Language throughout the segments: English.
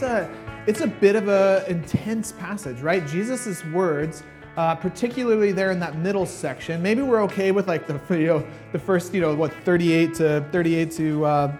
it's a it's a bit of a intense passage, right? Jesus' words, uh, particularly there in that middle section. Maybe we're okay with like the you know the first you know what 38 to 38 to uh,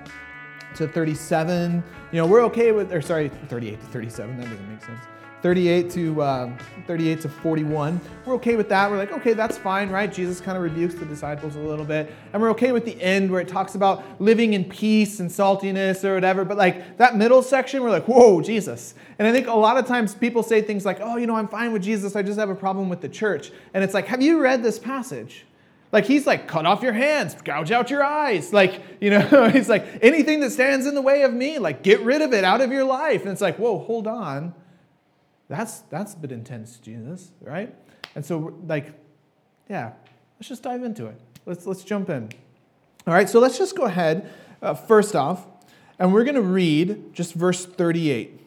to 37. You know we're okay with or sorry 38 to 37. That doesn't make sense. 38 to um, 38 to 41. We're okay with that. We're like, okay, that's fine, right? Jesus kind of rebukes the disciples a little bit, and we're okay with the end where it talks about living in peace and saltiness or whatever. But like that middle section, we're like, whoa, Jesus. And I think a lot of times people say things like, oh, you know, I'm fine with Jesus. I just have a problem with the church. And it's like, have you read this passage? Like he's like, cut off your hands, gouge out your eyes. Like, you know, he's like, anything that stands in the way of me, like get rid of it out of your life. And it's like, whoa, hold on. That's that's a bit intense, Jesus, right? And so, like, yeah, let's just dive into it. Let's let's jump in. All right, so let's just go ahead uh, first off, and we're going to read just verse 38.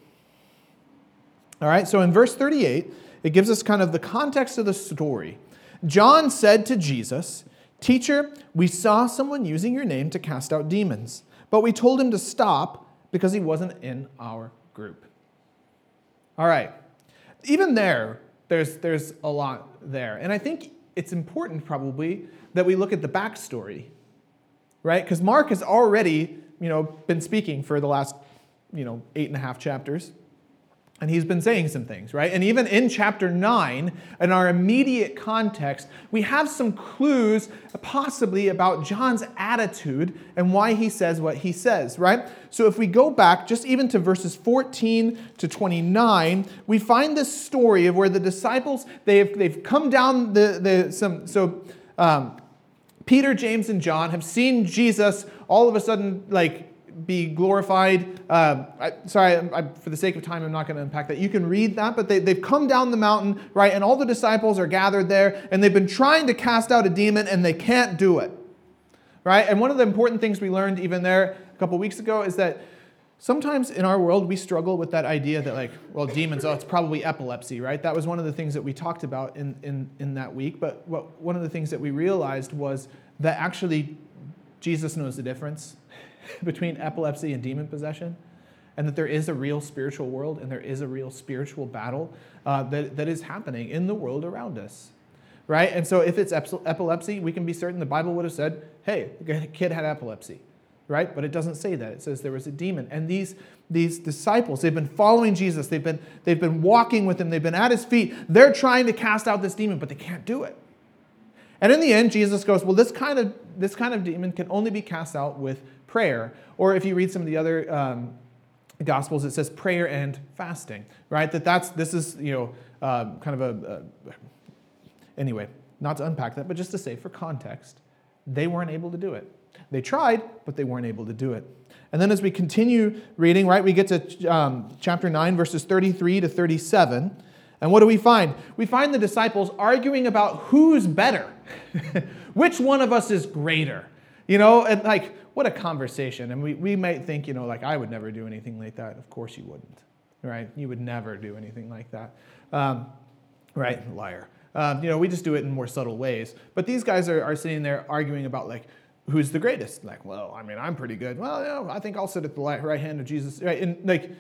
All right, so in verse 38, it gives us kind of the context of the story. John said to Jesus, Teacher, we saw someone using your name to cast out demons, but we told him to stop because he wasn't in our group. All right, even there, there's, there's a lot there. And I think it's important probably that we look at the backstory, right? Because Mark has already, you know, been speaking for the last, you know, eight and a half chapters. And he's been saying some things, right? And even in chapter 9, in our immediate context, we have some clues possibly about John's attitude and why he says what he says, right? So if we go back just even to verses 14 to 29, we find this story of where the disciples, they've, they've come down the, the some, so um, Peter, James, and John have seen Jesus all of a sudden, like, be glorified. Uh, I, sorry, I, I, for the sake of time, I'm not going to unpack that. You can read that, but they, they've come down the mountain, right? And all the disciples are gathered there, and they've been trying to cast out a demon, and they can't do it, right? And one of the important things we learned even there a couple weeks ago is that sometimes in our world we struggle with that idea that like well demons oh it's probably epilepsy right that was one of the things that we talked about in, in, in that week but what, one of the things that we realized was that actually jesus knows the difference between epilepsy and demon possession, and that there is a real spiritual world and there is a real spiritual battle uh, that, that is happening in the world around us. Right? And so if it's epilepsy, we can be certain the Bible would have said, hey, the kid had epilepsy. Right? But it doesn't say that. It says there was a demon. And these, these disciples, they've been following Jesus, they've been, they've been walking with him, they've been at his feet. They're trying to cast out this demon, but they can't do it. And in the end, Jesus goes, Well, this kind of, this kind of demon can only be cast out with prayer. Or if you read some of the other um, gospels, it says prayer and fasting, right? That that's this is you know uh, kind of a, anyway. Not to unpack that, but just to say for context, they weren't able to do it. They tried, but they weren't able to do it. And then as we continue reading, right, we get to um, chapter 9, verses 33 to 37. And what do we find? We find the disciples arguing about who's better. Which one of us is greater? You know, and like, what a conversation. And we, we might think, you know, like, I would never do anything like that. Of course you wouldn't, right? You would never do anything like that. Um, right? Liar. Um, you know, we just do it in more subtle ways. But these guys are, are sitting there arguing about, like, who's the greatest? Like, well, I mean, I'm pretty good. Well, you know, I think I'll sit at the right hand of Jesus. Right? And, like,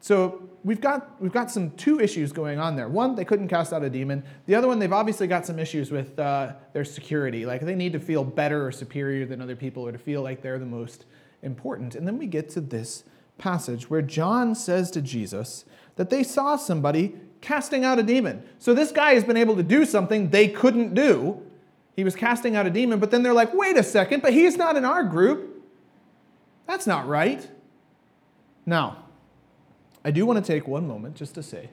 so we've got, we've got some two issues going on there. One, they couldn't cast out a demon. The other one, they've obviously got some issues with uh, their security. Like they need to feel better or superior than other people or to feel like they're the most important. And then we get to this passage where John says to Jesus that they saw somebody casting out a demon. So this guy has been able to do something they couldn't do. He was casting out a demon, but then they're like, wait a second, but he's not in our group. That's not right. Now, I do want to take one moment just to say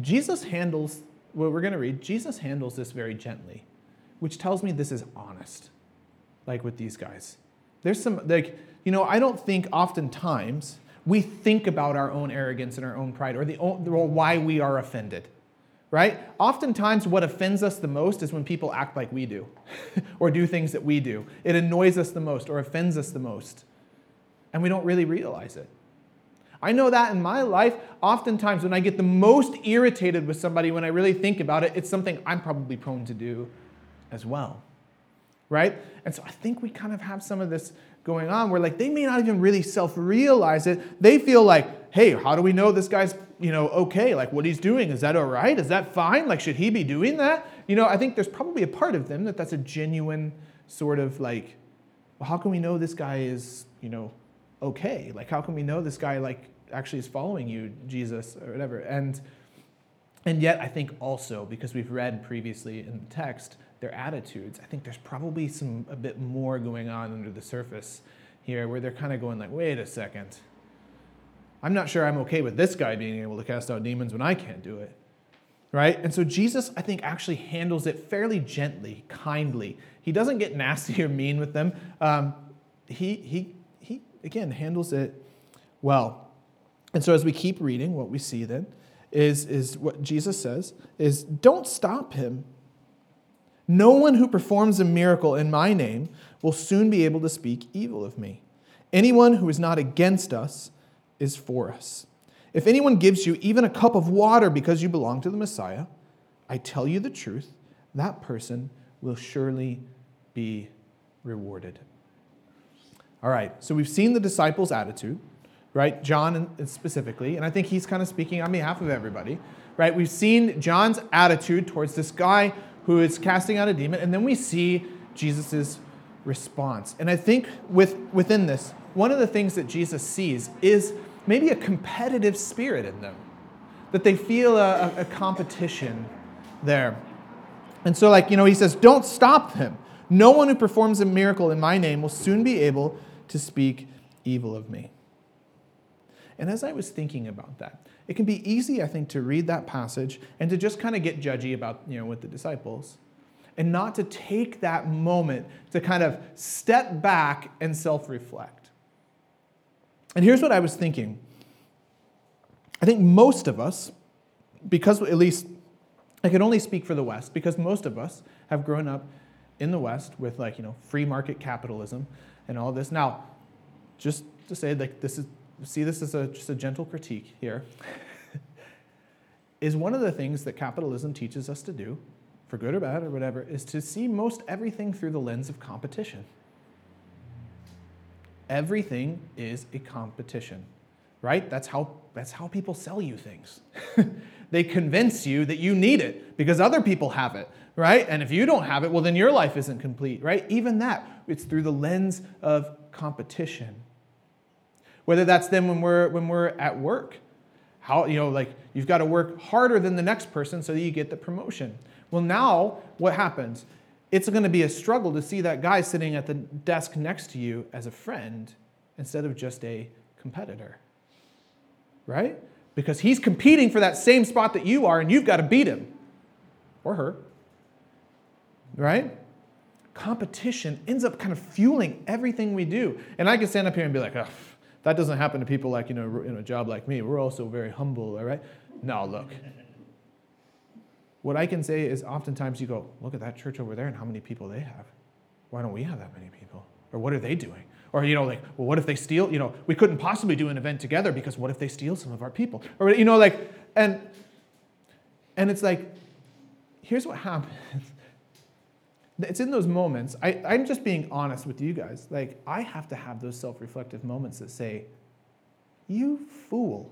Jesus handles, what we're going to read, Jesus handles this very gently, which tells me this is honest, like with these guys. There's some, like, you know, I don't think oftentimes we think about our own arrogance and our own pride or, the, or why we are offended, right? Oftentimes, what offends us the most is when people act like we do or do things that we do. It annoys us the most or offends us the most, and we don't really realize it. I know that in my life, oftentimes when I get the most irritated with somebody, when I really think about it, it's something I'm probably prone to do as well. right? And so I think we kind of have some of this going on where like they may not even really self-realize it. They feel like, hey, how do we know this guy's, you know, okay? Like what he's doing, is that all right? Is that fine? Like should he be doing that? You know, I think there's probably a part of them that that's a genuine sort of like, well, how can we know this guy is, you know, okay? Like how can we know this guy like actually is following you, Jesus, or whatever? And and yet, I think also, because we've read previously in the text their attitudes, I think there's probably some a bit more going on under the surface here where they're kind of going like, wait a second. I'm not sure I'm okay with this guy being able to cast out demons when I can't do it. Right? And so Jesus, I think, actually handles it fairly gently, kindly. He doesn't get nasty or mean with them. Um, he, he, he, again, handles it well. And so as we keep reading, what we see then is, is what Jesus says is don't stop him. No one who performs a miracle in my name will soon be able to speak evil of me. Anyone who is not against us is for us. If anyone gives you even a cup of water because you belong to the Messiah, I tell you the truth, that person will surely be rewarded. All right, so we've seen the disciples' attitude right? John specifically, and I think he's kind of speaking on behalf of everybody, right? We've seen John's attitude towards this guy who is casting out a demon, and then we see Jesus' response. And I think with, within this, one of the things that Jesus sees is maybe a competitive spirit in them, that they feel a, a competition there. And so, like, you know, he says, Don't stop him. No one who performs a miracle in my name will soon be able to speak evil of me. And as I was thinking about that, it can be easy, I think, to read that passage and to just kind of get judgy about, you know, with the disciples and not to take that moment to kind of step back and self reflect. And here's what I was thinking I think most of us, because at least I can only speak for the West, because most of us have grown up in the West with like, you know, free market capitalism and all this. Now, just to say, like, this is see this as a, just a gentle critique here, is one of the things that capitalism teaches us to do, for good or bad or whatever, is to see most everything through the lens of competition. Everything is a competition, right? That's how, that's how people sell you things. they convince you that you need it because other people have it, right? And if you don't have it, well, then your life isn't complete, right? Even that, it's through the lens of competition. Whether that's then when we're when we're at work. How, you know, like you've got to work harder than the next person so that you get the promotion. Well, now what happens? It's going to be a struggle to see that guy sitting at the desk next to you as a friend instead of just a competitor. Right? Because he's competing for that same spot that you are, and you've got to beat him or her. Right? Competition ends up kind of fueling everything we do. And I can stand up here and be like, oh, that doesn't happen to people like, you know, in a job like me. We're also very humble, all right? Now look. What I can say is oftentimes you go, look at that church over there and how many people they have. Why don't we have that many people? Or what are they doing? Or, you know, like, well, what if they steal? You know, we couldn't possibly do an event together because what if they steal some of our people? Or, you know, like, and, and it's like, here's what happens it's in those moments, I, I'm just being honest with you guys. Like, I have to have those self reflective moments that say, You fool.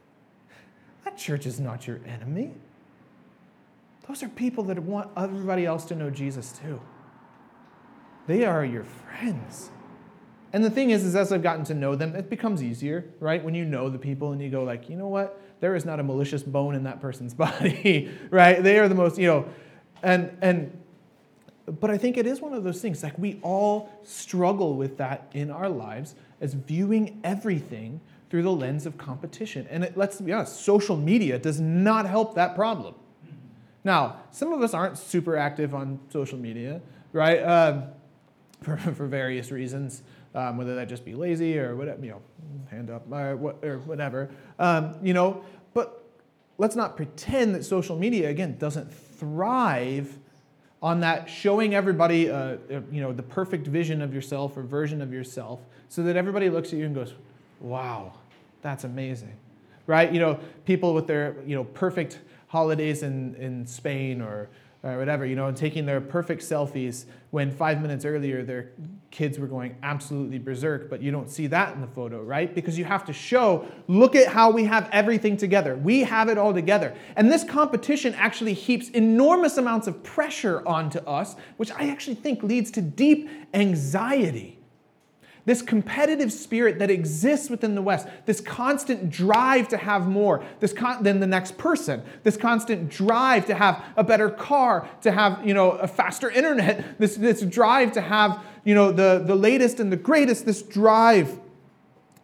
that church is not your enemy. Those are people that want everybody else to know Jesus too. They are your friends. And the thing is, is as I've gotten to know them, it becomes easier, right? When you know the people and you go like, you know what? There is not a malicious bone in that person's body, right? They are the most, you know, and and but I think it is one of those things. Like we all struggle with that in our lives as viewing everything through the lens of competition. And it, let's be honest, social media does not help that problem. Now, some of us aren't super active on social media, right? Um, for, for various reasons, um, whether that just be lazy or whatever, you know, hand up or, or whatever, um, you know. But let's not pretend that social media, again, doesn't thrive on that showing everybody uh, uh, you know the perfect vision of yourself or version of yourself so that everybody looks at you and goes wow that's amazing. Right? You know people with their you know perfect holidays in, in spain or or whatever, you know, and taking their perfect selfies when five minutes earlier their kids were going absolutely berserk, but you don't see that in the photo, right? Because you have to show, look at how we have everything together. We have it all together. And this competition actually heaps enormous amounts of pressure onto us, which I actually think leads to deep anxiety this competitive spirit that exists within the West, this constant drive to have more this con- than the next person, this constant drive to have a better car, to have you know a faster internet, this, this drive to have you know the, the latest and the greatest, this drive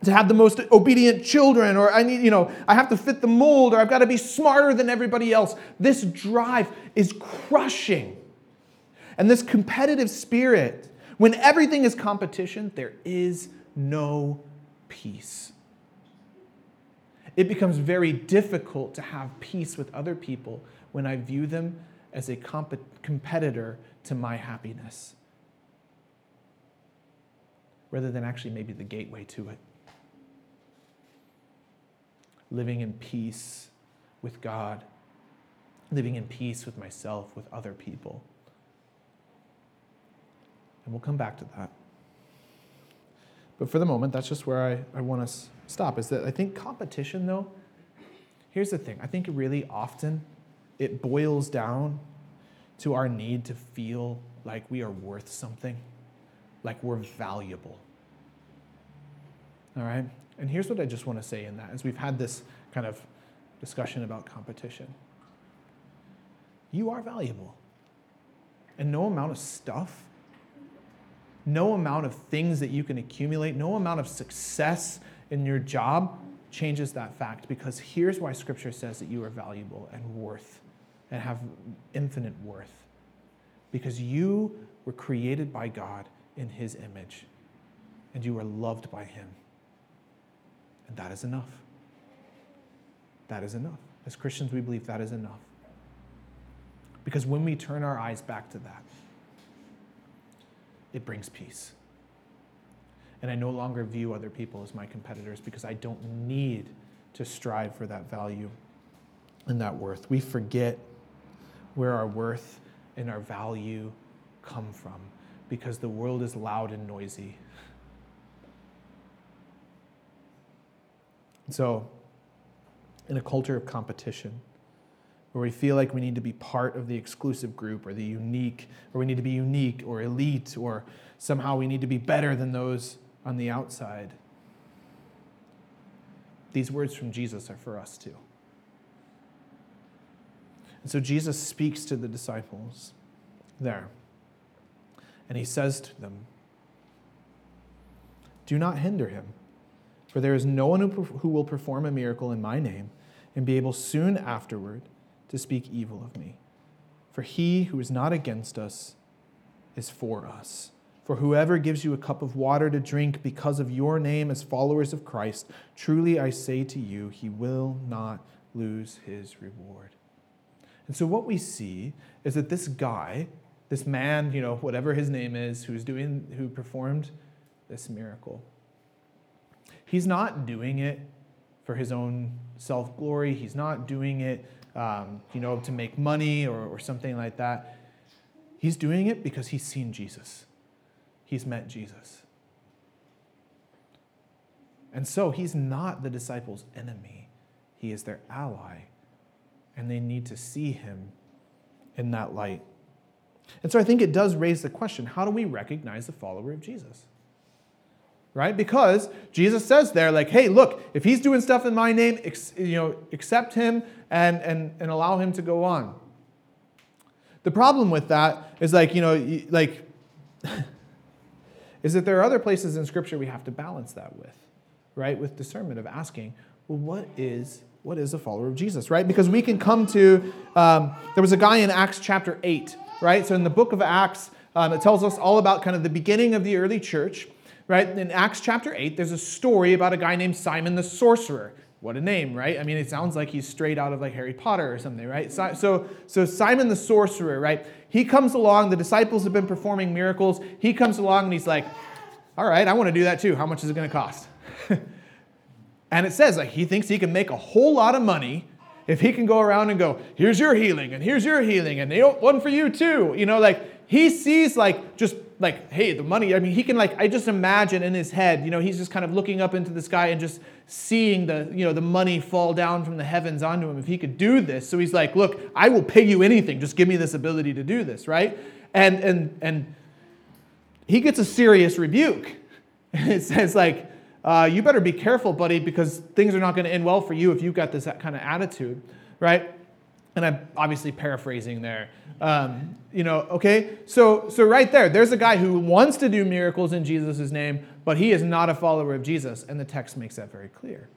to have the most obedient children, or I need, you know, I have to fit the mold, or I've got to be smarter than everybody else. This drive is crushing. And this competitive spirit when everything is competition, there is no peace. It becomes very difficult to have peace with other people when I view them as a comp- competitor to my happiness, rather than actually maybe the gateway to it. Living in peace with God, living in peace with myself, with other people. And we'll come back to that. But for the moment, that's just where I, I want to stop. Is that I think competition, though, here's the thing. I think really often it boils down to our need to feel like we are worth something, like we're valuable. All right? And here's what I just want to say in that as we've had this kind of discussion about competition. You are valuable. And no amount of stuff no amount of things that you can accumulate, no amount of success in your job changes that fact because here's why Scripture says that you are valuable and worth and have infinite worth. Because you were created by God in His image and you are loved by Him. And that is enough. That is enough. As Christians, we believe that is enough. Because when we turn our eyes back to that, it brings peace. And I no longer view other people as my competitors because I don't need to strive for that value and that worth. We forget where our worth and our value come from because the world is loud and noisy. So, in a culture of competition, where we feel like we need to be part of the exclusive group or the unique, or we need to be unique or elite, or somehow we need to be better than those on the outside. These words from Jesus are for us too. And so Jesus speaks to the disciples there, and he says to them, Do not hinder him, for there is no one who will perform a miracle in my name and be able soon afterward to speak evil of me. For he who is not against us is for us. For whoever gives you a cup of water to drink because of your name as followers of Christ, truly I say to you, he will not lose his reward. And so what we see is that this guy, this man, you know, whatever his name is, who's doing who performed this miracle. He's not doing it for his own self-glory. He's not doing it um, you know, to make money or, or something like that. He's doing it because he's seen Jesus. He's met Jesus. And so he's not the disciples' enemy, he is their ally. And they need to see him in that light. And so I think it does raise the question how do we recognize the follower of Jesus? Right? Because Jesus says there, like, hey, look, if he's doing stuff in my name, you know, accept him and, and, and allow him to go on. The problem with that is like, you know, like, is that there are other places in Scripture we have to balance that with, right? With discernment of asking, well, what is what is a follower of Jesus, right? Because we can come to, um, there was a guy in Acts chapter 8, right? So in the book of Acts, um, it tells us all about kind of the beginning of the early church right? In Acts chapter 8, there's a story about a guy named Simon the sorcerer. What a name, right? I mean, it sounds like he's straight out of like Harry Potter or something, right? So, so Simon the sorcerer, right? He comes along, the disciples have been performing miracles. He comes along and he's like, all right, I want to do that too. How much is it going to cost? and it says like he thinks he can make a whole lot of money if he can go around and go, here's your healing, and here's your healing, and one for you too, you know, like he sees like just like, hey, the money. I mean, he can like, I just imagine in his head, you know, he's just kind of looking up into the sky and just seeing the, you know, the money fall down from the heavens onto him if he could do this. So he's like, look, I will pay you anything. Just give me this ability to do this, right? And and and he gets a serious rebuke. It says like, uh, you better be careful, buddy, because things are not going to end well for you if you've got this kind of attitude, right? And I'm obviously paraphrasing there. Um, you know, okay? So, so right there, there's a guy who wants to do miracles in Jesus' name, but he is not a follower of Jesus, and the text makes that very clear.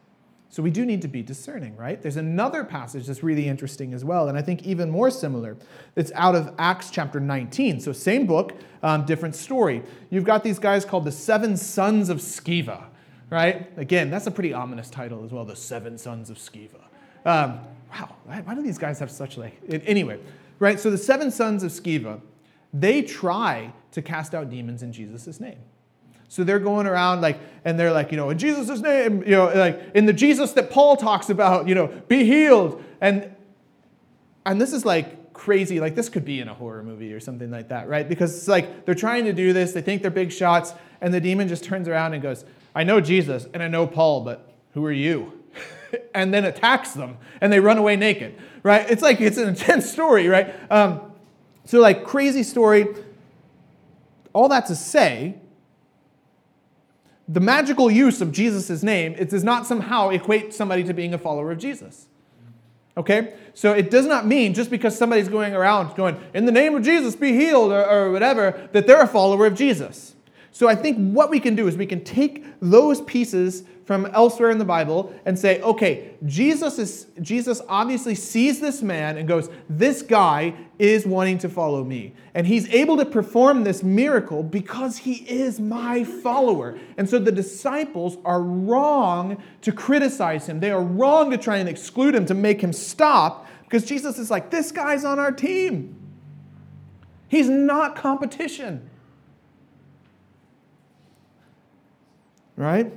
So we do need to be discerning, right? There's another passage that's really interesting as well, and I think even more similar. It's out of Acts chapter 19. So same book, um, different story. You've got these guys called the Seven Sons of Sceva right? Again, that's a pretty ominous title as well, the Seven Sons of Sceva. Um, wow, why do these guys have such like, anyway, right? So the seven sons of Sceva, they try to cast out demons in Jesus' name. So they're going around like, and they're like, you know, in Jesus' name, you know, like in the Jesus that Paul talks about, you know, be healed. And and this is like crazy, like this could be in a horror movie or something like that, right? Because it's like they're trying to do this, they think they're big shots, and the demon just turns around and goes, I know Jesus and I know Paul, but who are you? And then attacks them and they run away naked, right? It's like it's an intense story, right? Um, so, like, crazy story. All that to say, the magical use of Jesus' name it does not somehow equate somebody to being a follower of Jesus. Okay? So it does not mean just because somebody's going around going, in the name of Jesus, be healed, or, or whatever, that they're a follower of Jesus. So I think what we can do is we can take those pieces from elsewhere in the Bible and say, okay, Jesus is Jesus obviously sees this man and goes, this guy is wanting to follow me. And he's able to perform this miracle because he is my follower. And so the disciples are wrong to criticize him. They are wrong to try and exclude him to make him stop because Jesus is like, this guy's on our team. He's not competition. right?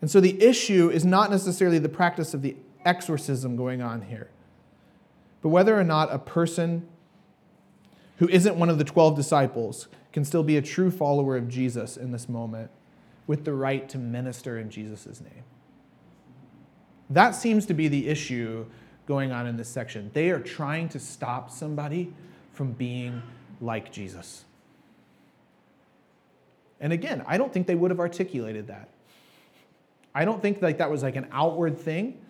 And so the issue is not necessarily the practice of the exorcism going on here, but whether or not a person who isn't one of the 12 disciples can still be a true follower of Jesus in this moment with the right to minister in Jesus' name. That seems to be the issue going on in this section. They are trying to stop somebody from being like Jesus. And again, I don't think they would have articulated that. I don't think like that was like an outward thing.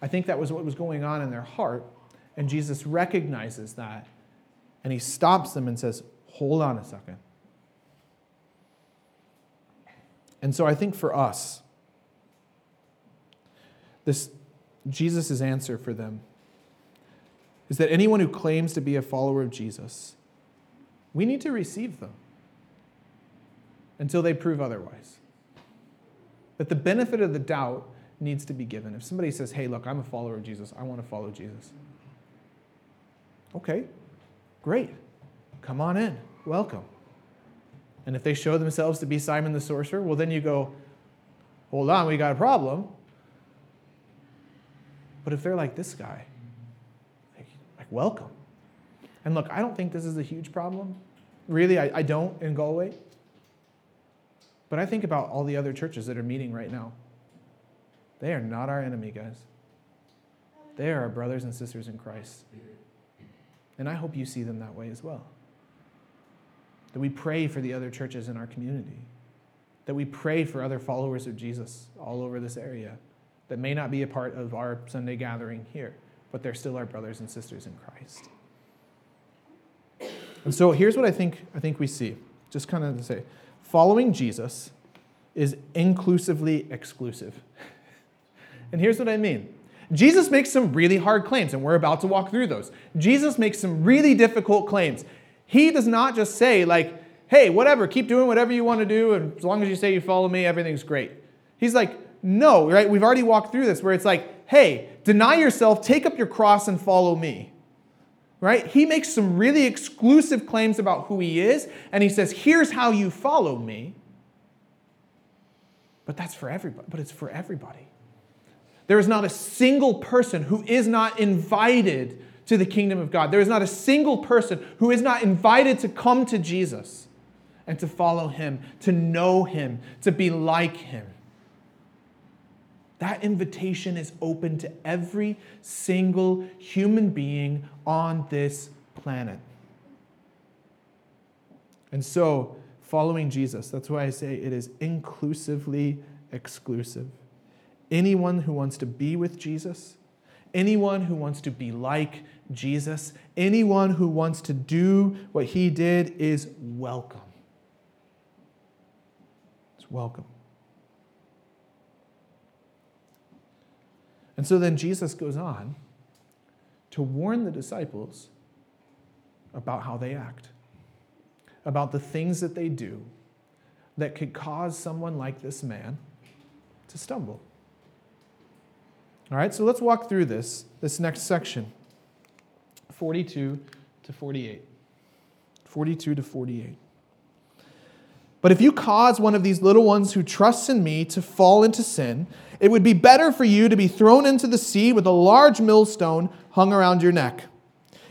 I think that was what was going on in their heart. And Jesus recognizes that. And he stops them and says, Hold on a second. And so I think for us, this Jesus' answer for them is that anyone who claims to be a follower of Jesus, we need to receive them until they prove otherwise. That the benefit of the doubt needs to be given. If somebody says, hey, look, I'm a follower of Jesus, I want to follow Jesus. Okay, great. Come on in. Welcome. And if they show themselves to be Simon the sorcerer, well, then you go, hold on, we got a problem. But if they're like this guy, like, like welcome. And look, I don't think this is a huge problem. Really, I, I don't in Galway. But I think about all the other churches that are meeting right now. They are not our enemy, guys. They are our brothers and sisters in Christ. And I hope you see them that way as well. That we pray for the other churches in our community. That we pray for other followers of Jesus all over this area that may not be a part of our Sunday gathering here, but they're still our brothers and sisters in Christ. And so here's what I think, I think we see, just kind of to say following Jesus is inclusively exclusive. and here's what I mean Jesus makes some really hard claims, and we're about to walk through those. Jesus makes some really difficult claims. He does not just say, like, hey, whatever, keep doing whatever you want to do, and as long as you say you follow me, everything's great. He's like, no, right? We've already walked through this where it's like, hey, deny yourself, take up your cross, and follow me right? He makes some really exclusive claims about who he is, and he says, Here's how you follow me. But that's for everybody, but it's for everybody. There is not a single person who is not invited to the kingdom of God. There is not a single person who is not invited to come to Jesus and to follow him, to know him, to be like him. That invitation is open to every single human being on this planet. And so, following Jesus, that's why I say it is inclusively exclusive. Anyone who wants to be with Jesus, anyone who wants to be like Jesus, anyone who wants to do what he did is welcome. It's welcome. And so then Jesus goes on to warn the disciples about how they act, about the things that they do that could cause someone like this man to stumble. All right, so let's walk through this, this next section 42 to 48. 42 to 48. But if you cause one of these little ones who trusts in me to fall into sin, it would be better for you to be thrown into the sea with a large millstone hung around your neck.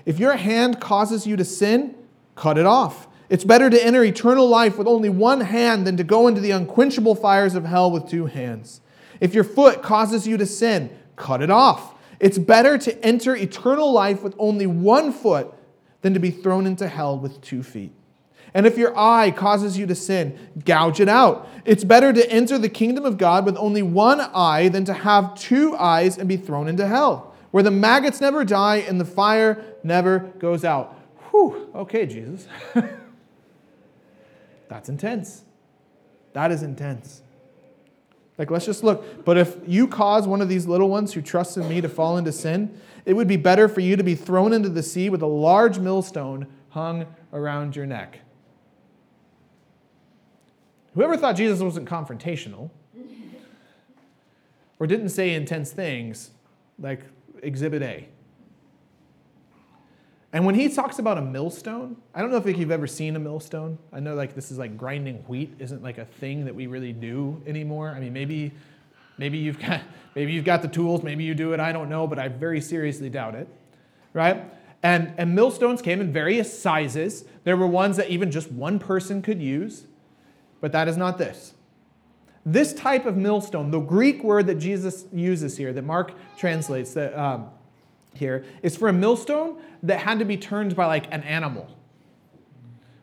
If your hand causes you to sin, cut it off. It's better to enter eternal life with only one hand than to go into the unquenchable fires of hell with two hands. If your foot causes you to sin, cut it off. It's better to enter eternal life with only one foot than to be thrown into hell with two feet. And if your eye causes you to sin, gouge it out. It's better to enter the kingdom of God with only one eye than to have two eyes and be thrown into hell, where the maggots never die and the fire never goes out. Whew, okay, Jesus. That's intense. That is intense. Like, let's just look. But if you cause one of these little ones who trust in me to fall into sin, it would be better for you to be thrown into the sea with a large millstone hung around your neck. Whoever thought Jesus wasn't confrontational or didn't say intense things, like Exhibit A. And when he talks about a millstone, I don't know if you've ever seen a millstone. I know like this is like grinding wheat isn't like a thing that we really do anymore. I mean, maybe maybe you've got maybe you've got the tools, maybe you do it, I don't know, but I very seriously doubt it. Right? And, and millstones came in various sizes. There were ones that even just one person could use. But that is not this. This type of millstone, the Greek word that Jesus uses here, that Mark translates that, um, here, is for a millstone that had to be turned by like an animal.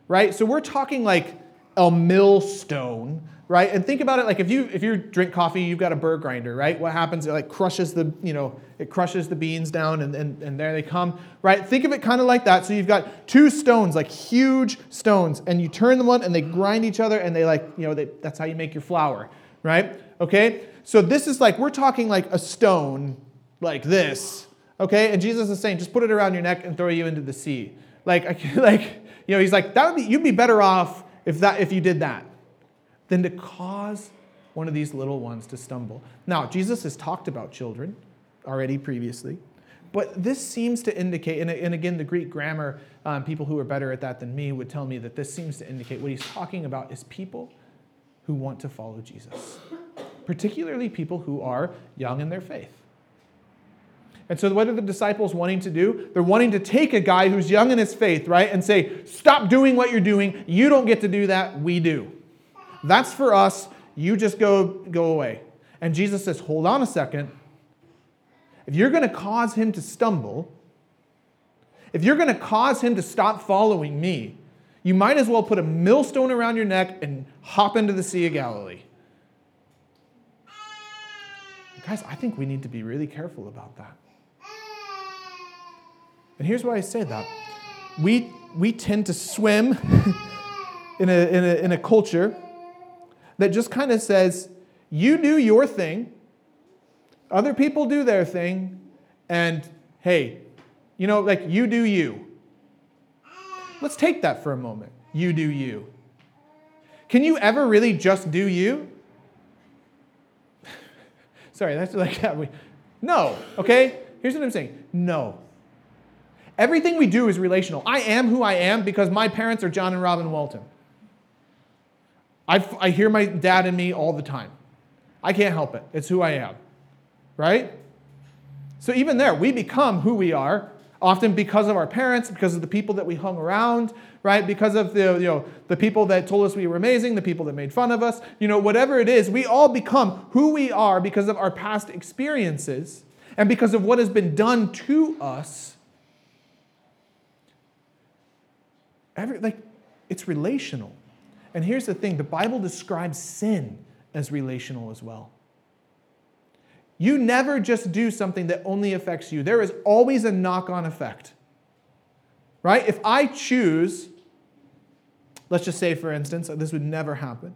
Right? So we're talking like a millstone right? And think about it like if you if you drink coffee, you've got a burr grinder, right? What happens? It like crushes the, you know, it crushes the beans down and, and, and there they come, right? Think of it kind of like that. So you've got two stones, like huge stones, and you turn them on and they grind each other and they like, you know, they, that's how you make your flour, right? Okay? So this is like, we're talking like a stone like this, okay? And Jesus is saying, just put it around your neck and throw you into the sea. Like, like, you know, he's like, that would be, you'd be better off if that if you did that than to cause one of these little ones to stumble. Now, Jesus has talked about children already previously, but this seems to indicate, and, and again, the Greek grammar, um, people who are better at that than me would tell me that this seems to indicate what he's talking about is people who want to follow Jesus, particularly people who are young in their faith. And so, what are the disciples wanting to do? They're wanting to take a guy who's young in his faith, right, and say, Stop doing what you're doing. You don't get to do that. We do. That's for us. You just go, go away. And Jesus says, Hold on a second. If you're going to cause him to stumble, if you're going to cause him to stop following me, you might as well put a millstone around your neck and hop into the Sea of Galilee. Guys, I think we need to be really careful about that. And here's why I say that. We, we tend to swim in, a, in, a, in a culture that just kind of says, you do your thing, other people do their thing, and hey, you know, like you do you. Let's take that for a moment. You do you. Can you ever really just do you? Sorry, that's like that. We, No, okay? Here's what I'm saying no. Everything we do is relational. I am who I am because my parents are John and Robin Walton. I, I hear my dad and me all the time. I can't help it. It's who I am. right? So even there, we become who we are, often because of our parents, because of the people that we hung around, right? Because of the, you know, the people that told us we were amazing, the people that made fun of us, you know, whatever it is, we all become who we are because of our past experiences and because of what has been done to us. Every, like, it's relational. And here's the thing the Bible describes sin as relational as well. You never just do something that only affects you, there is always a knock on effect. Right? If I choose, let's just say, for instance, this would never happen.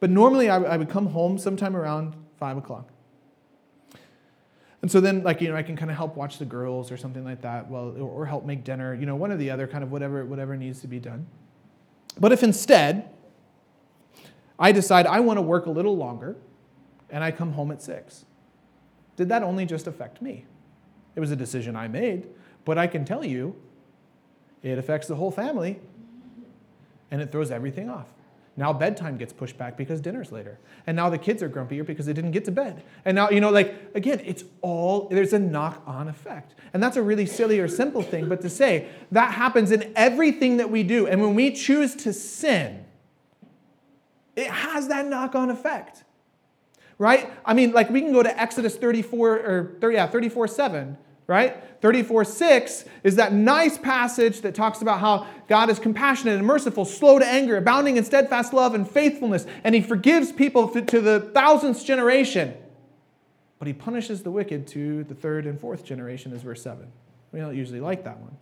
But normally I, would come home sometime around five o'clock. And so then, like, you know, I can kind of help watch the girls or something like that, well, or help make dinner, you know, one or the other, kind of whatever, whatever needs to be done. But if instead I decide I want to work a little longer and I come home at six, did that only just affect me? It was a decision I made, but I can tell you it affects the whole family and it throws everything off. Now bedtime gets pushed back because dinner's later. And now the kids are grumpier because they didn't get to bed. And now, you know, like, again, it's all, there's a knock on effect. And that's a really silly or simple thing, but to say that happens in everything that we do. And when we choose to sin, it has that knock on effect. Right? I mean, like, we can go to Exodus 34 or 30, yeah, 34 7 right? 34 6 is that nice passage that talks about how God is compassionate and merciful, slow to anger, abounding in steadfast love and faithfulness, and he forgives people to the thousandth generation. But he punishes the wicked to the third and fourth generation, is verse 7. We don't usually like that one.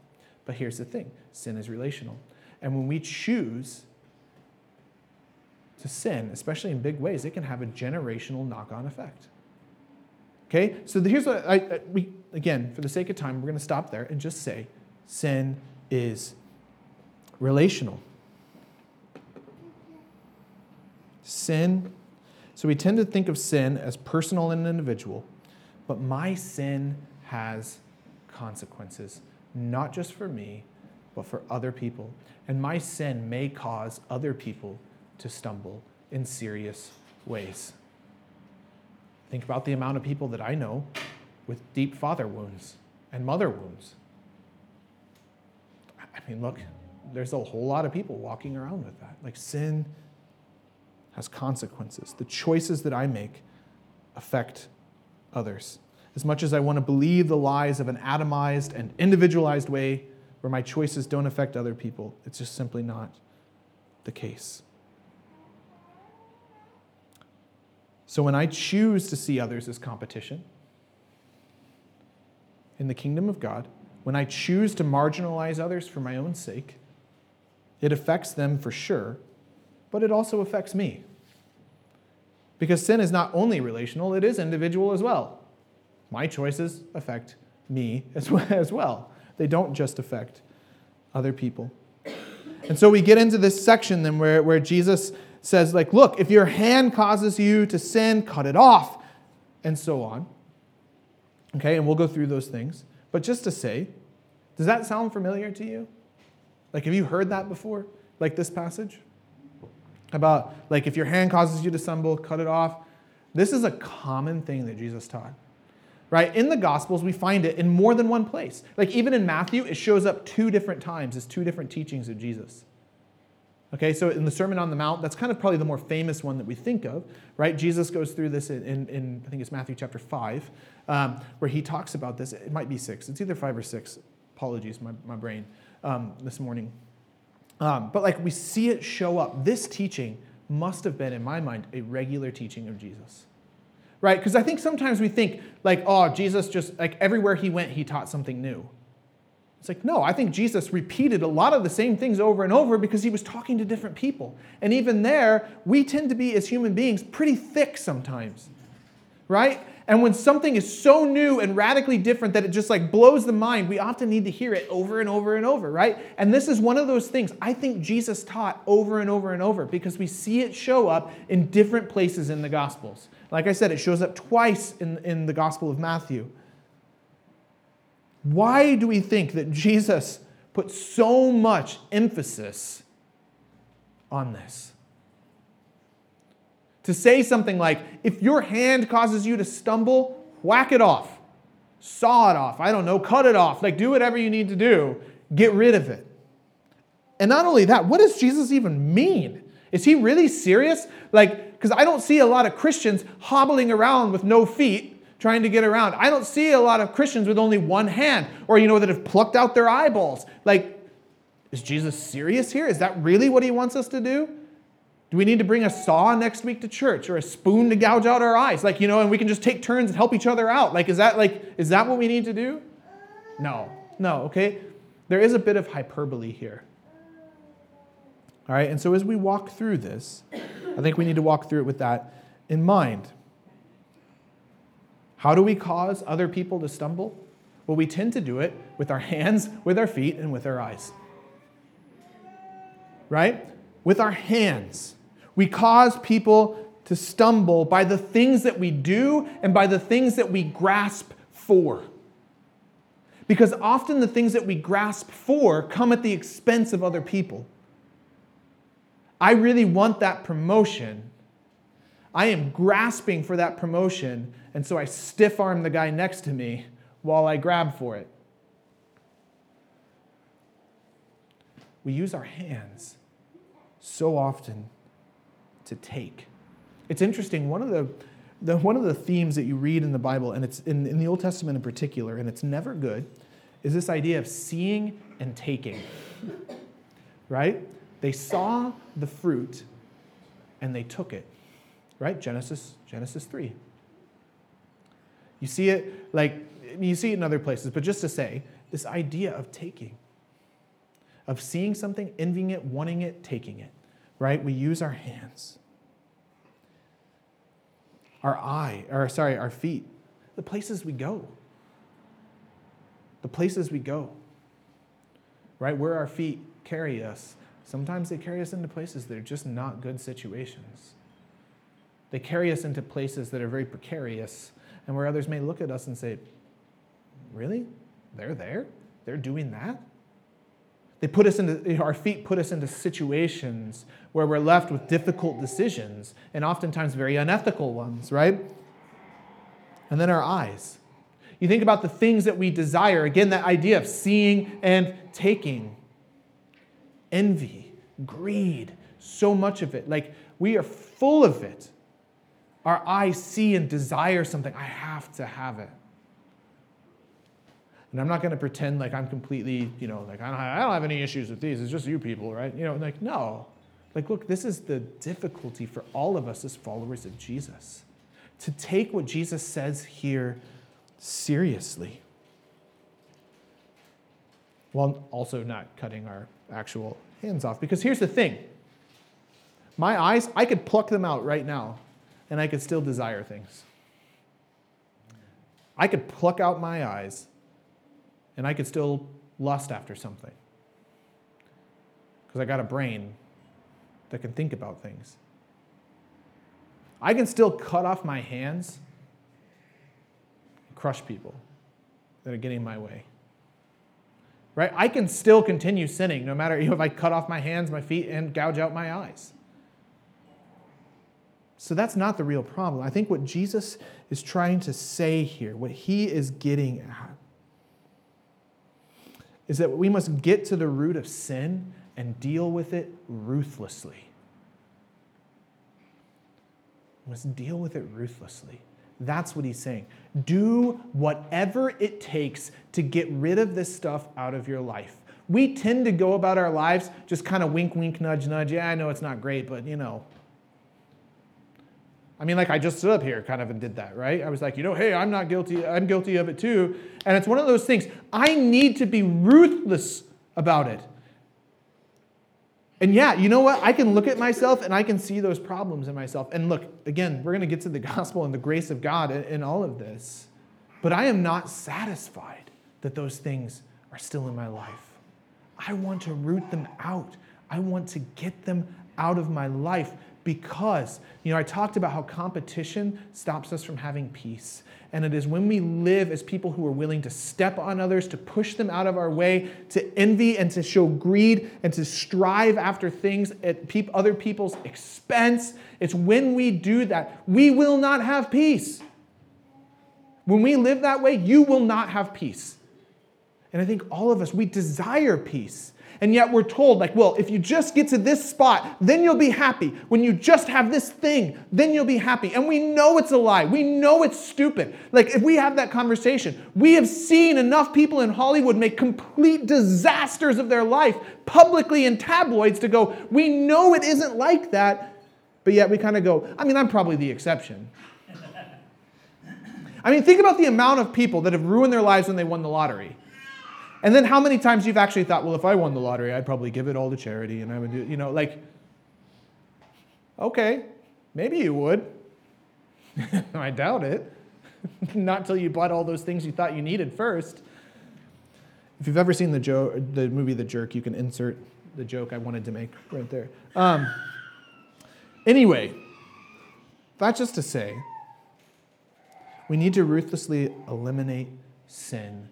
But here's the thing sin is relational. And when we choose to sin, especially in big ways, it can have a generational knock on effect. Okay, so here's what I, I, we again, for the sake of time, we're going to stop there and just say sin is relational. Sin, so we tend to think of sin as personal and individual, but my sin has consequences, not just for me, but for other people. And my sin may cause other people to stumble in serious ways. Think about the amount of people that I know with deep father wounds and mother wounds. I mean, look, there's a whole lot of people walking around with that. Like sin has consequences. The choices that I make affect others. As much as I want to believe the lies of an atomized and individualized way where my choices don't affect other people, it's just simply not the case. So when I choose to see others as competition in the kingdom of God, when I choose to marginalize others for my own sake, it affects them for sure, but it also affects me. Because sin is not only relational, it is individual as well. My choices affect me as well. They don't just affect other people. And so we get into this section then where, where Jesus says, like, look, if your hand causes you to sin, cut it off, and so on. Okay, and we'll go through those things. But just to say, does that sound familiar to you? Like, have you heard that before? Like this passage? About, like, if your hand causes you to stumble, cut it off. This is a common thing that Jesus taught. Right? In the Gospels, we find it in more than one place. Like, even in Matthew, it shows up two different times as two different teachings of Jesus. Okay, so in the Sermon on the Mount, that's kind of probably the more famous one that we think of, right? Jesus goes through this in, in, in I think it's Matthew chapter 5, um, where he talks about this. It might be 6. It's either 5 or 6. Apologies, my, my brain, um, this morning. Um, but like we see it show up. This teaching must have been, in my mind, a regular teaching of Jesus. Right? Because I think sometimes we think, like, oh, Jesus just, like, everywhere he went, he taught something new. It's like, no, I think Jesus repeated a lot of the same things over and over because he was talking to different people. And even there, we tend to be, as human beings, pretty thick sometimes, right? And when something is so new and radically different that it just like blows the mind, we often need to hear it over and over and over, right? And this is one of those things I think Jesus taught over and over and over because we see it show up in different places in the Gospels. Like I said, it shows up twice in, in the Gospel of Matthew. Why do we think that Jesus put so much emphasis on this? To say something like, if your hand causes you to stumble, whack it off, saw it off, I don't know, cut it off, like do whatever you need to do, get rid of it. And not only that, what does Jesus even mean? Is he really serious? Like, because I don't see a lot of Christians hobbling around with no feet trying to get around. I don't see a lot of Christians with only one hand or, you know, that have plucked out their eyeballs. Like, is Jesus serious here? Is that really what he wants us to do? Do we need to bring a saw next week to church or a spoon to gouge out our eyes? Like, you know, and we can just take turns and help each other out. Like, is that like, is that what we need to do? No, no, okay? There is a bit of hyperbole here. All right, and so as we walk through this, I think we need to walk through it with that in mind. How do we cause other people to stumble? Well, we tend to do it with our hands, with our feet, and with our eyes. Right? With our hands. We cause people to stumble by the things that we do and by the things that we grasp for. Because often the things that we grasp for come at the expense of other people. I really want that promotion. I am grasping for that promotion, and so I stiff arm the guy next to me while I grab for it. We use our hands so often to take. It's interesting, one of the, the, one of the themes that you read in the Bible, and it's in, in the Old Testament in particular, and it's never good, is this idea of seeing and taking. right? They saw the fruit and they took it. Right? Genesis Genesis 3. You see it like you see it in other places, but just to say, this idea of taking, of seeing something, envying it, wanting it, taking it, right? We use our hands. Our eye, or sorry, our feet, the places we go. The places we go. Right? Where our feet carry us Sometimes they carry us into places that are just not good situations. They carry us into places that are very precarious and where others may look at us and say, Really? They're there? They're doing that? They put us into, our feet put us into situations where we're left with difficult decisions and oftentimes very unethical ones, right? And then our eyes. You think about the things that we desire. Again, that idea of seeing and taking envy, greed, so much of it. Like we are full of it. Our eyes see and desire something. I have to have it. And I'm not going to pretend like I'm completely, you know, like I don't, have, I don't have any issues with these. It's just you people, right? You know, like, no. Like, look, this is the difficulty for all of us as followers of Jesus to take what Jesus says here seriously while also not cutting our actual hands off. Because here's the thing my eyes, I could pluck them out right now and I could still desire things. I could pluck out my eyes and I could still lust after something. Because I got a brain that can think about things. I can still cut off my hands, and crush people that are getting in my way right? I can still continue sinning no matter if I cut off my hands, my feet, and gouge out my eyes. So that's not the real problem. I think what Jesus is trying to say here, what he is getting at, is that we must get to the root of sin and deal with it ruthlessly. We must deal with it ruthlessly. That's what he's saying. Do whatever it takes to get rid of this stuff out of your life. We tend to go about our lives just kind of wink, wink, nudge, nudge. Yeah, I know it's not great, but you know. I mean, like I just stood up here kind of and did that, right? I was like, you know, hey, I'm not guilty. I'm guilty of it too. And it's one of those things. I need to be ruthless about it. And yeah, you know what? I can look at myself and I can see those problems in myself. And look, again, we're going to get to the gospel and the grace of God in all of this. But I am not satisfied that those things are still in my life. I want to root them out. I want to get them out of my life Because, you know, I talked about how competition stops us from having peace. And it is when we live as people who are willing to step on others, to push them out of our way, to envy and to show greed and to strive after things at other people's expense. It's when we do that, we will not have peace. When we live that way, you will not have peace. And I think all of us, we desire peace. And yet we're told, like, well, if you just get to this spot, then you'll be happy. When you just have this thing, then you'll be happy. And we know it's a lie. We know it's stupid. Like, if we have that conversation, we have seen enough people in Hollywood make complete disasters of their life publicly in tabloids to go, we know it isn't like that. But yet we kind of go, I mean, I'm probably the exception. I mean, think about the amount of people that have ruined their lives when they won the lottery. And then how many times you've actually thought, well, if I won the lottery, I'd probably give it all to charity and I would do, you know, like, okay, maybe you would. I doubt it. Not until you bought all those things you thought you needed first. If you've ever seen the, jo- the movie The Jerk, you can insert the joke I wanted to make right there. Um, anyway, that's just to say, we need to ruthlessly eliminate sin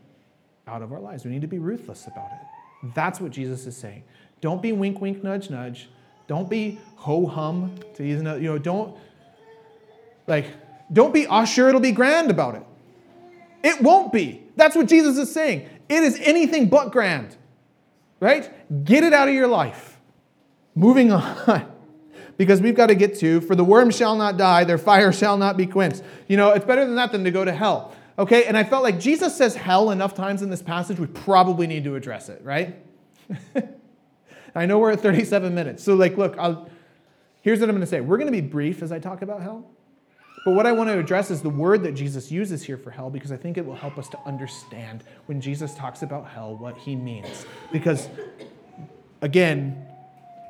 out of our lives. We need to be ruthless about it. That's what Jesus is saying. Don't be wink, wink, nudge, nudge. Don't be ho hum to use another, you know, don't like, don't be, sure, it'll be grand about it. It won't be. That's what Jesus is saying. It is anything but grand, right? Get it out of your life. Moving on. because we've got to get to, for the worm shall not die, their fire shall not be quenched. You know, it's better than that than to go to hell. Okay, and I felt like Jesus says hell enough times in this passage, we probably need to address it, right? I know we're at 37 minutes. So, like, look, I'll, here's what I'm going to say. We're going to be brief as I talk about hell. But what I want to address is the word that Jesus uses here for hell because I think it will help us to understand when Jesus talks about hell what he means. Because, again,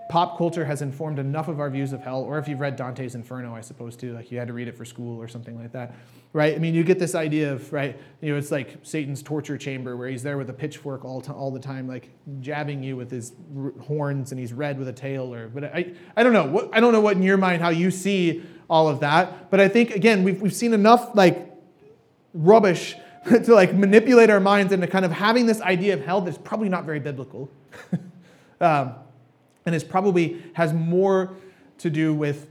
pop culture has informed enough of our views of hell, or if you've read Dante's Inferno, I suppose too, like you had to read it for school or something like that, right? I mean, you get this idea of, right, you know, it's like Satan's torture chamber where he's there with a pitchfork all, to, all the time, like jabbing you with his r- horns and he's red with a tail, or, but I, I don't know, what, I don't know what in your mind, how you see all of that, but I think, again, we've, we've seen enough, like, rubbish to, like, manipulate our minds into kind of having this idea of hell that's probably not very biblical. um, and is probably has more to do with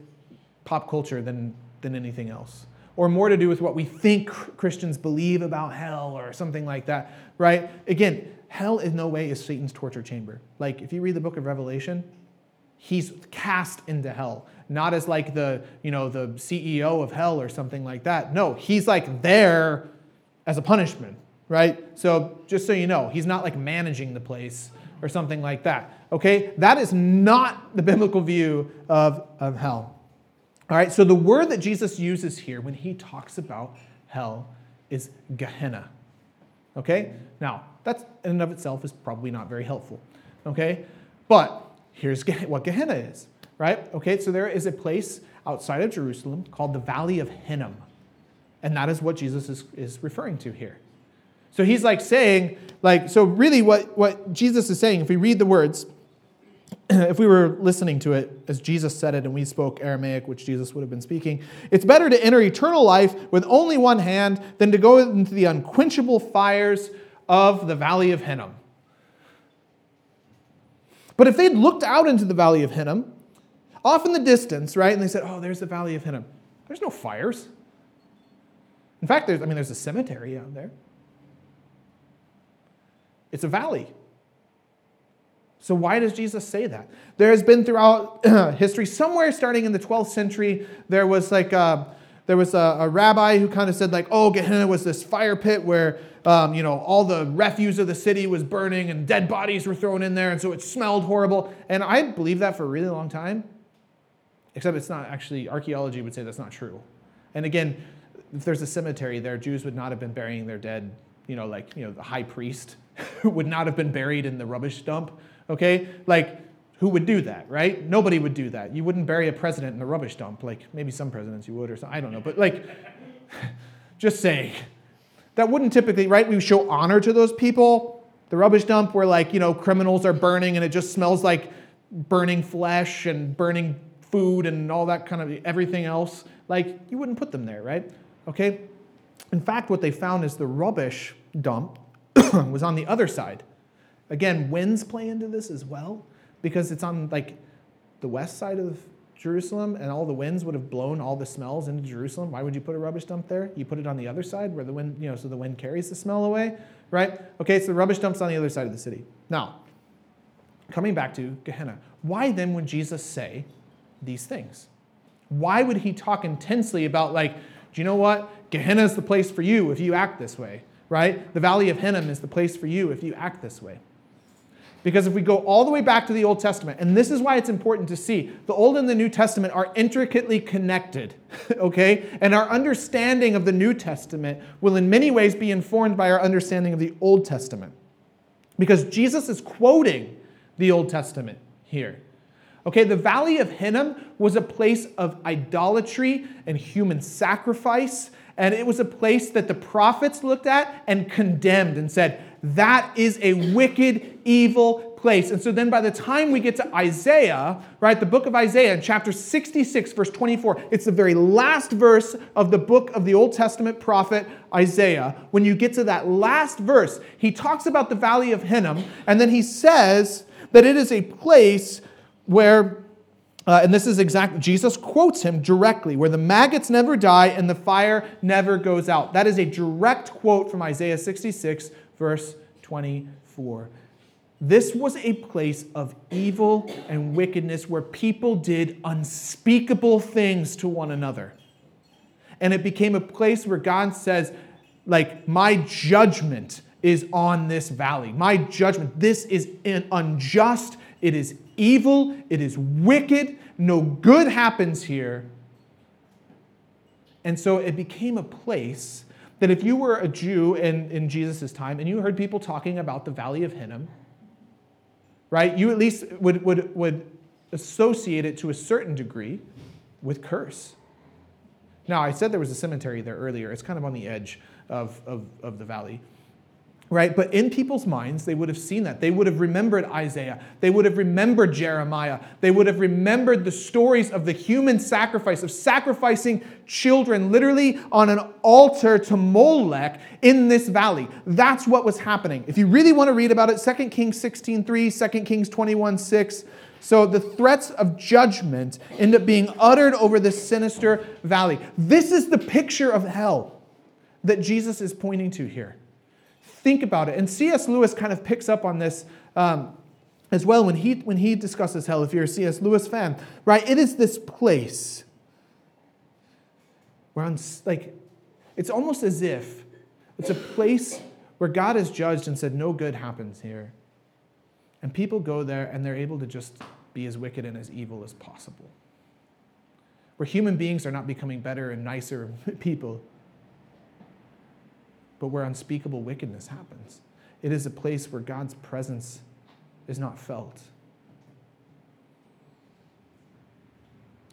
pop culture than, than anything else or more to do with what we think Christians believe about hell or something like that, right? Again, hell in no way is Satan's torture chamber. Like, if you read the book of Revelation, he's cast into hell, not as like the, you know, the CEO of hell or something like that. No, he's like there as a punishment, right? So just so you know, he's not like managing the place or something like that. Okay? That is not the biblical view of, of hell. All right, so the word that Jesus uses here when he talks about hell is Gehenna. Okay? Now, that in and of itself is probably not very helpful. Okay? But here's what Gehenna is, right? Okay, so there is a place outside of Jerusalem called the Valley of Hinnom. And that is what Jesus is, is referring to here. So he's like saying, like, so really what, what Jesus is saying, if we read the words, if we were listening to it as Jesus said it and we spoke Aramaic, which Jesus would have been speaking, it's better to enter eternal life with only one hand than to go into the unquenchable fires of the valley of Hinnom. But if they'd looked out into the valley of Hinnom, off in the distance, right, and they said, oh, there's the valley of Hinnom, there's no fires. In fact, there's, I mean, there's a cemetery out there. It's a valley. So, why does Jesus say that? There has been throughout history, somewhere starting in the 12th century, there was like a, uh, there was a, a rabbi who kind of said like, oh, Gehenna was this fire pit where um, you know all the refuse of the city was burning and dead bodies were thrown in there, and so it smelled horrible. And I believed that for a really long time, except it's not actually archaeology would say that's not true. And again, if there's a cemetery there, Jews would not have been burying their dead. You know, like you know the high priest would not have been buried in the rubbish dump okay? Like, who would do that, right? Nobody would do that. You wouldn't bury a president in a rubbish dump. Like, maybe some presidents you would or something. I don't know. But, like, just saying. That wouldn't typically, right? We show honor to those people. The rubbish dump where, like, you know, criminals are burning and it just smells like burning flesh and burning food and all that kind of everything else, like you wouldn't put them there, right? Okay? In fact, what they found is the rubbish dump was on the other side. Again, winds play into this as well because it's on like the west side of Jerusalem and all the winds would have blown all the smells into Jerusalem. Why would you put a rubbish dump there? You put it on the other side where the wind, you know, so the wind carries the smell away, right? Okay, so the rubbish dump's on the other side of the city. Now, coming back to Gehenna, why then would Jesus say these things? Why would he talk intensely about, like, do you know what? Gehenna is the place for you if you act this way, right? The Valley of Hinnom is the place for you if you act this way. Because if we go all the way back to the Old Testament, and this is why it's important to see, the Old and the New Testament are intricately connected, okay? And our understanding of the New Testament will in many ways be informed by our understanding of the Old Testament. Because Jesus is quoting the Old Testament here. Okay, the Valley of Hinnom was a place of idolatry and human sacrifice, and it was a place that the prophets looked at and condemned and said, that is a wicked, evil place. And so then by the time we get to Isaiah, right, the book of Isaiah in chapter 66, verse 24, it's the very last verse of the book of the Old Testament prophet Isaiah. When you get to that last verse, he talks about the Valley of Hinnom, and then he says, that it is a place where, uh, and this is exactly, Jesus quotes him directly, where the maggots never die and the fire never goes out. That is a direct quote from Isaiah 66, verse 24. This was a place of evil and wickedness where people did unspeakable things to one another. And it became a place where God says, like, my judgment is on this valley. My judgment, this is an unjust, it is evil, it is wicked, no good happens here. And so it became a place that if you were a Jew in, in Jesus' time and you heard people talking about the Valley of Hinnom, right, you at least would, would, would associate it to a certain degree with curse. Now, I said there was a cemetery there earlier. It's kind of on the edge of, of, of the valley right? But in people's minds, they would have seen that. They would have remembered Isaiah. They would have remembered Jeremiah. They would have remembered the stories of the human sacrifice, of sacrificing children literally on an altar to Molech in this valley. That's what was happening. If you really want to read about it, 2 Kings 16 3, 2 Kings 21 6. So the threats of judgment end up being uttered over this sinister valley. This is the picture of hell that Jesus is pointing to here. Think about it. And C.S. Lewis kind of picks up on this um, as well when he, when he discusses hell, if you're a C.S. Lewis fan, right? It is this place where, like, it's almost as if it's a place where God has judged and said, no good happens here. And people go there and they're able to just be as wicked and as evil as possible. Where human beings are not becoming better and nicer people, but where unspeakable wickedness happens. It is a place where God's presence is not felt.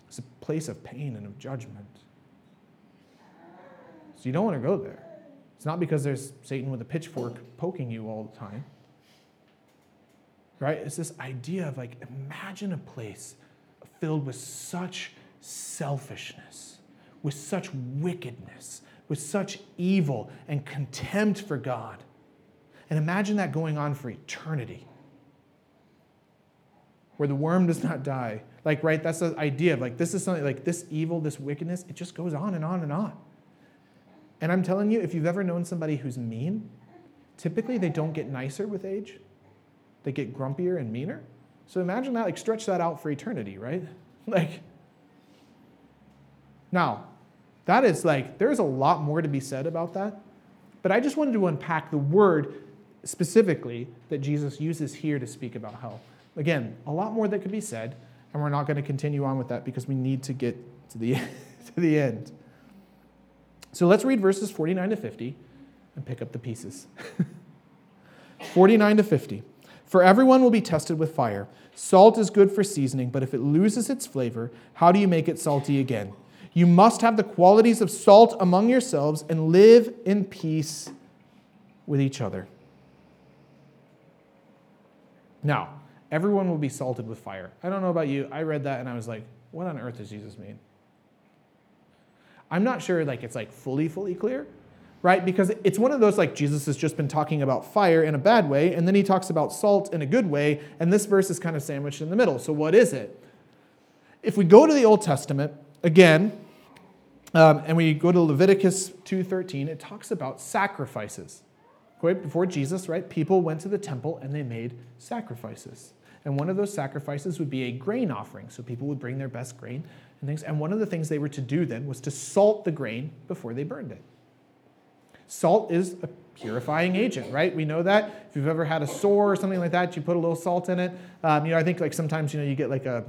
It's a place of pain and of judgment. So you don't want to go there. It's not because there's Satan with a pitchfork poking you all the time. Right? It's this idea of like, imagine a place filled with such selfishness, with such wickedness, with such evil and contempt for God. And imagine that going on for eternity, where the worm does not die. Like, right, that's the idea of like, this is something like this evil, this wickedness, it just goes on and on and on. And I'm telling you, if you've ever known somebody who's mean, typically they don't get nicer with age, they get grumpier and meaner. So imagine that, like, stretch that out for eternity, right? Like, now, that is like, there's a lot more to be said about that. But I just wanted to unpack the word specifically that Jesus uses here to speak about hell. Again, a lot more that could be said, and we're not going to continue on with that because we need to get to the, to the end. So let's read verses 49 to 50 and pick up the pieces. 49 to 50. For everyone will be tested with fire. Salt is good for seasoning, but if it loses its flavor, how do you make it salty again? You must have the qualities of salt among yourselves and live in peace with each other. Now, everyone will be salted with fire. I don't know about you. I read that and I was like, what on earth does Jesus mean? I'm not sure like it's like fully, fully clear, right? Because it's one of those like Jesus has just been talking about fire in a bad way, and then he talks about salt in a good way, and this verse is kind of sandwiched in the middle. So what is it? If we go to the Old Testament, again, um, and we go to Leviticus 2.13, it talks about sacrifices. Before Jesus, right, people went to the temple and they made sacrifices. And one of those sacrifices would be a grain offering. So people would bring their best grain and things. And one of the things they were to do then was to salt the grain before they burned it. Salt is a purifying agent, right? We know that. If you've ever had a sore or something like that, you put a little salt in it. Um, you know, I think like sometimes you know you get like a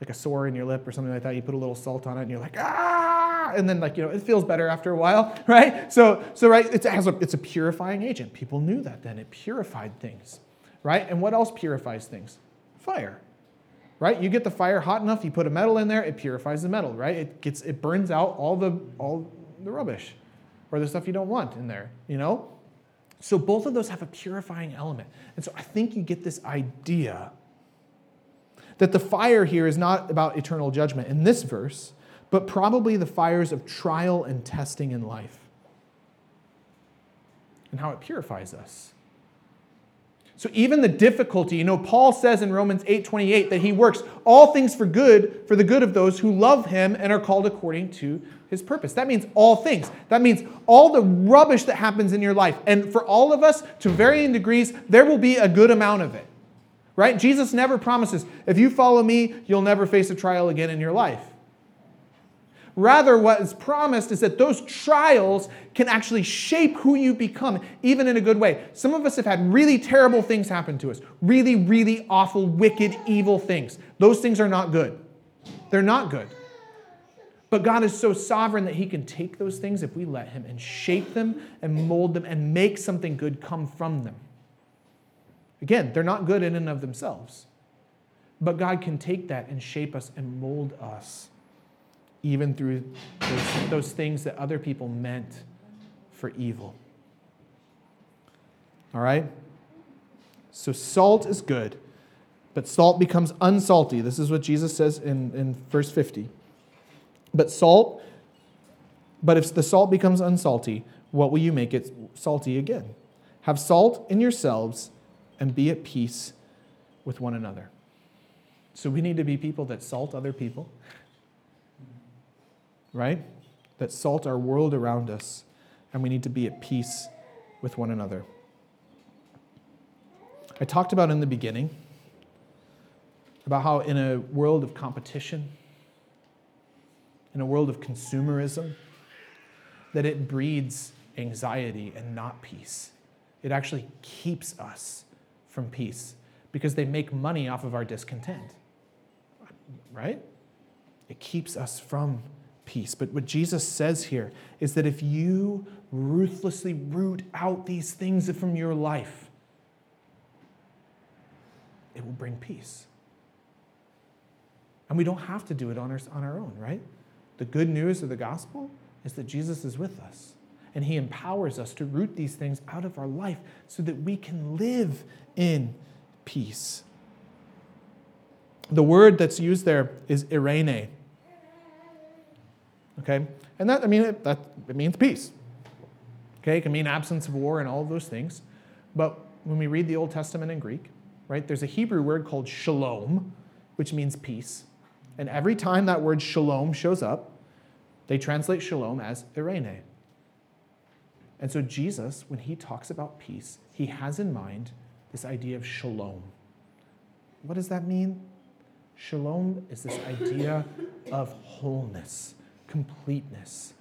like a sore in your lip or something like that. You put a little salt on it, and you're like ah Ah, and then like you know it feels better after a while, right? So so right, it has a it's a purifying agent. People knew that then. It purified things, right? And what else purifies things? Fire. Right? You get the fire hot enough, you put a metal in there, it purifies the metal, right? It gets it burns out all the all the rubbish or the stuff you don't want in there, you know? So both of those have a purifying element. And so I think you get this idea that the fire here is not about eternal judgment in this verse, but probably the fires of trial and testing in life and how it purifies us. So even the difficulty, you know, Paul says in Romans 8:28 that he works all things for good for the good of those who love him and are called according to his purpose. That means all things. That means all the rubbish that happens in your life. And for all of us, to varying degrees, there will be a good amount of it. Right? Jesus never promises, if you follow me, you'll never face a trial again in your life. Rather, what is promised is that those trials can actually shape who you become, even in a good way. Some of us have had really terrible things happen to us really, really awful, wicked, evil things. Those things are not good. They're not good. But God is so sovereign that He can take those things if we let Him and shape them and mold them and make something good come from them. Again, they're not good in and of themselves. But God can take that and shape us and mold us even through those, those things that other people meant for evil. All right? So salt is good, but salt becomes unsalty. This is what Jesus says in, in verse 50. But salt, but if the salt becomes unsalty, what will you make it salty again? Have salt in yourselves and be at peace with one another. So we need to be people that salt other people right? That salt our world around us, and we need to be at peace with one another. I talked about in the beginning about how in a world of competition, in a world of consumerism, that it breeds anxiety and not peace. It actually keeps us from peace because they make money off of our discontent. Right? It keeps us from peace. But what Jesus says here is that if you ruthlessly root out these things from your life, it will bring peace. And we don't have to do it on our, on our own, right? The good news of the gospel is that Jesus is with us. And he empowers us to root these things out of our life so that we can live in peace. The word that's used there is eirene. Okay? And that, I mean, it, that, it means peace. Okay? It can mean absence of war and all of those things. But when we read the Old Testament in Greek, right, there's a Hebrew word called shalom, which means peace. And every time that word shalom shows up, they translate shalom as eirene. And so Jesus, when he talks about peace, he has in mind this idea of shalom. What does that mean? Shalom is this idea of wholeness completeness.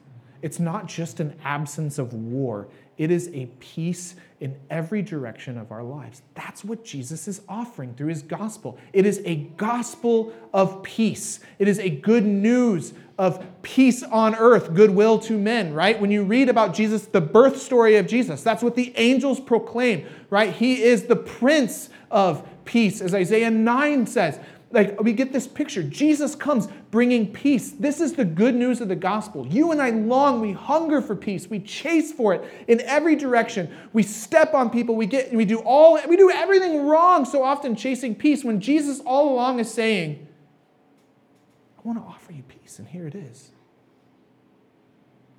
It's not just an absence of war, it is a peace in every direction of our lives. That's what Jesus is offering through his gospel. It is a gospel of peace. It is a good news of peace on earth, goodwill to men, right? When you read about Jesus, the birth story of Jesus, that's what the angels proclaim, right? He is the prince of peace, as Isaiah 9 says like we get this picture. Jesus comes bringing peace. This is the good news of the gospel. You and I long, we hunger for peace. We chase for it in every direction. We step on people. We get we do all we do everything wrong so often chasing peace when Jesus all along is saying, I want to offer you peace, and here it is.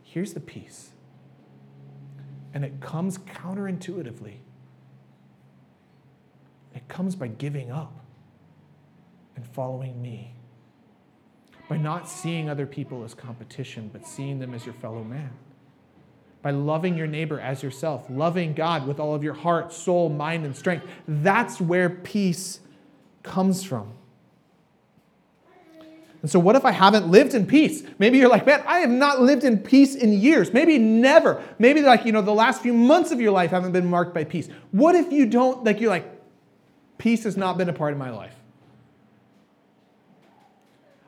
Here's the peace. And it comes counterintuitively. It comes by giving up and following me. By not seeing other people as competition, but seeing them as your fellow man. By loving your neighbor as yourself, loving God with all of your heart, soul, mind, and strength. That's where peace comes from. And so, what if I haven't lived in peace? Maybe you're like, man, I have not lived in peace in years. Maybe never. Maybe, like, you know, the last few months of your life haven't been marked by peace. What if you don't, like, you're like, peace has not been a part of my life?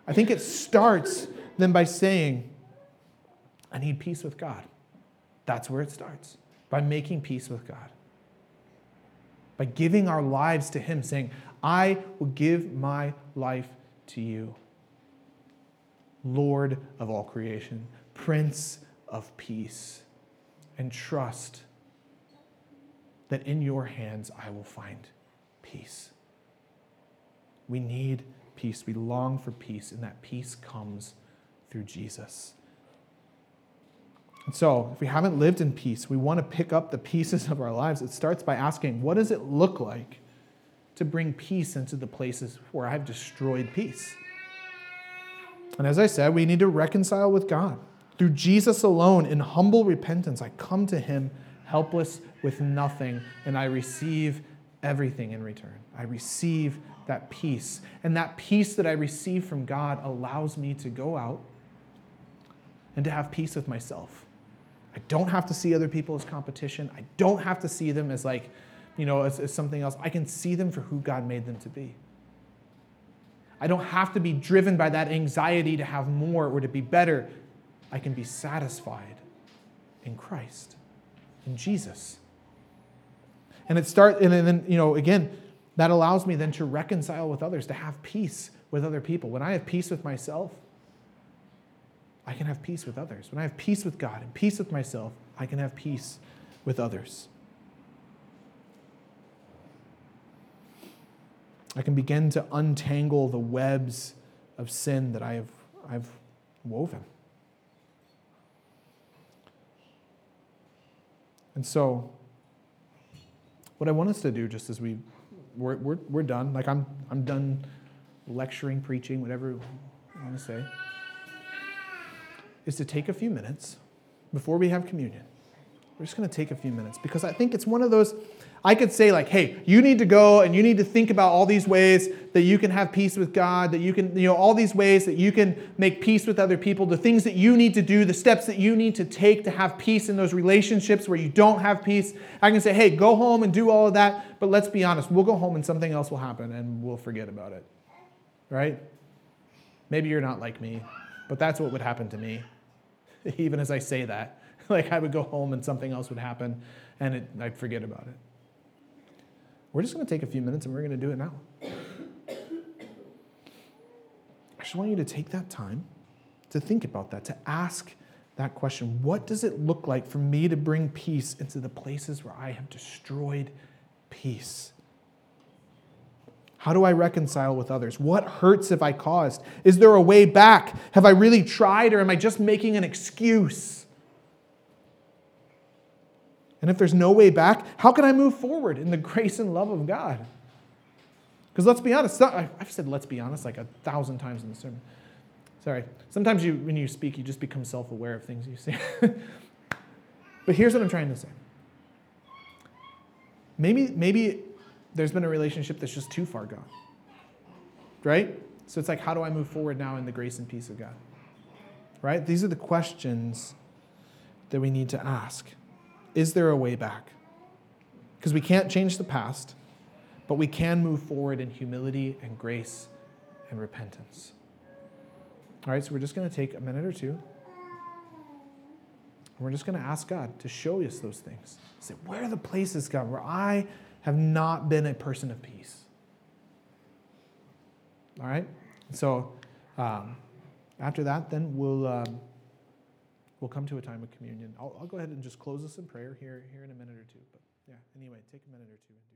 I think it starts then by saying, I need peace with God. That's where it starts, by making peace with God. By giving our lives to Him, saying, I will give my life to you. Lord of all creation, Prince of peace, and trust that in your hands I will find peace. We need peace. We long for peace, and that peace comes through Jesus. And so, if we haven't lived in peace, we want to pick up the pieces of our lives. It starts by asking, what does it look like to bring peace into the places where I've destroyed peace? And as I said, we need to reconcile with God. Through Jesus alone, in humble repentance, I come to Him helpless with nothing, and I receive everything in return. I receive that peace. And that peace that I receive from God allows me to go out and to have peace with myself. I don't have to see other people as competition. I don't have to see them as like, you know, as, as something else. I can see them for who God made them to be. I don't have to be driven by that anxiety to have more or to be better. I can be satisfied in Christ, in Jesus. And it starts, and then, you know, again, that allows me then to reconcile with others, to have peace with other people. When I have peace with myself, I can have peace with others. When I have peace with God and peace with myself, I can have peace with others. I can begin to untangle the webs of sin that I have I've woven. And so, what I want us to do, just as we we're, we're, we're done, like I'm I'm done lecturing, preaching, whatever you want to say, is to take a few minutes before we have communion. We're just going to take a few minutes because I think it's one of those I could say, like, hey, you need to go and you need to think about all these ways that you can have peace with God, that you can, you know, all these ways that you can make peace with other people, the things that you need to do, the steps that you need to take to have peace in those relationships where you don't have peace. I can say, hey, go home and do all of that, but let's be honest, we'll go home and something else will happen and we'll forget about it. Right? Maybe you're not like me, but that's what would happen to me, even as I say that. Like I would go home and something else would happen and it, I'd forget about it. We're just going to take a few minutes and we're going to do it now. I just want you to take that time to think about that, to ask that question What does it look like for me to bring peace into the places where I have destroyed peace? How do I reconcile with others? What hurts have I caused? Is there a way back? Have I really tried or am I just making an excuse? And if there's no way back, how can I move forward in the grace and love of God? Because let's be honest, I've said let's be honest like a thousand times in the sermon. Sorry. Sometimes you, when you speak, you just become self aware of things you say. but here's what I'm trying to say. Maybe, maybe there's been a relationship that's just too far gone. Right? So it's like, how do I move forward now in the grace and peace of God? Right? These are the questions that we need to ask. Is there a way back? Because we can't change the past, but we can move forward in humility and grace and repentance. All right, so we're just going to take a minute or two. And we're just going to ask God to show us those things. Say, where are the places, God, where I have not been a person of peace? All right? So um, after that, then we'll. Um, we'll come to a time of communion. I'll, I'll go ahead and just close us in prayer here, here in a minute or two. But yeah, anyway, take a minute or two and do.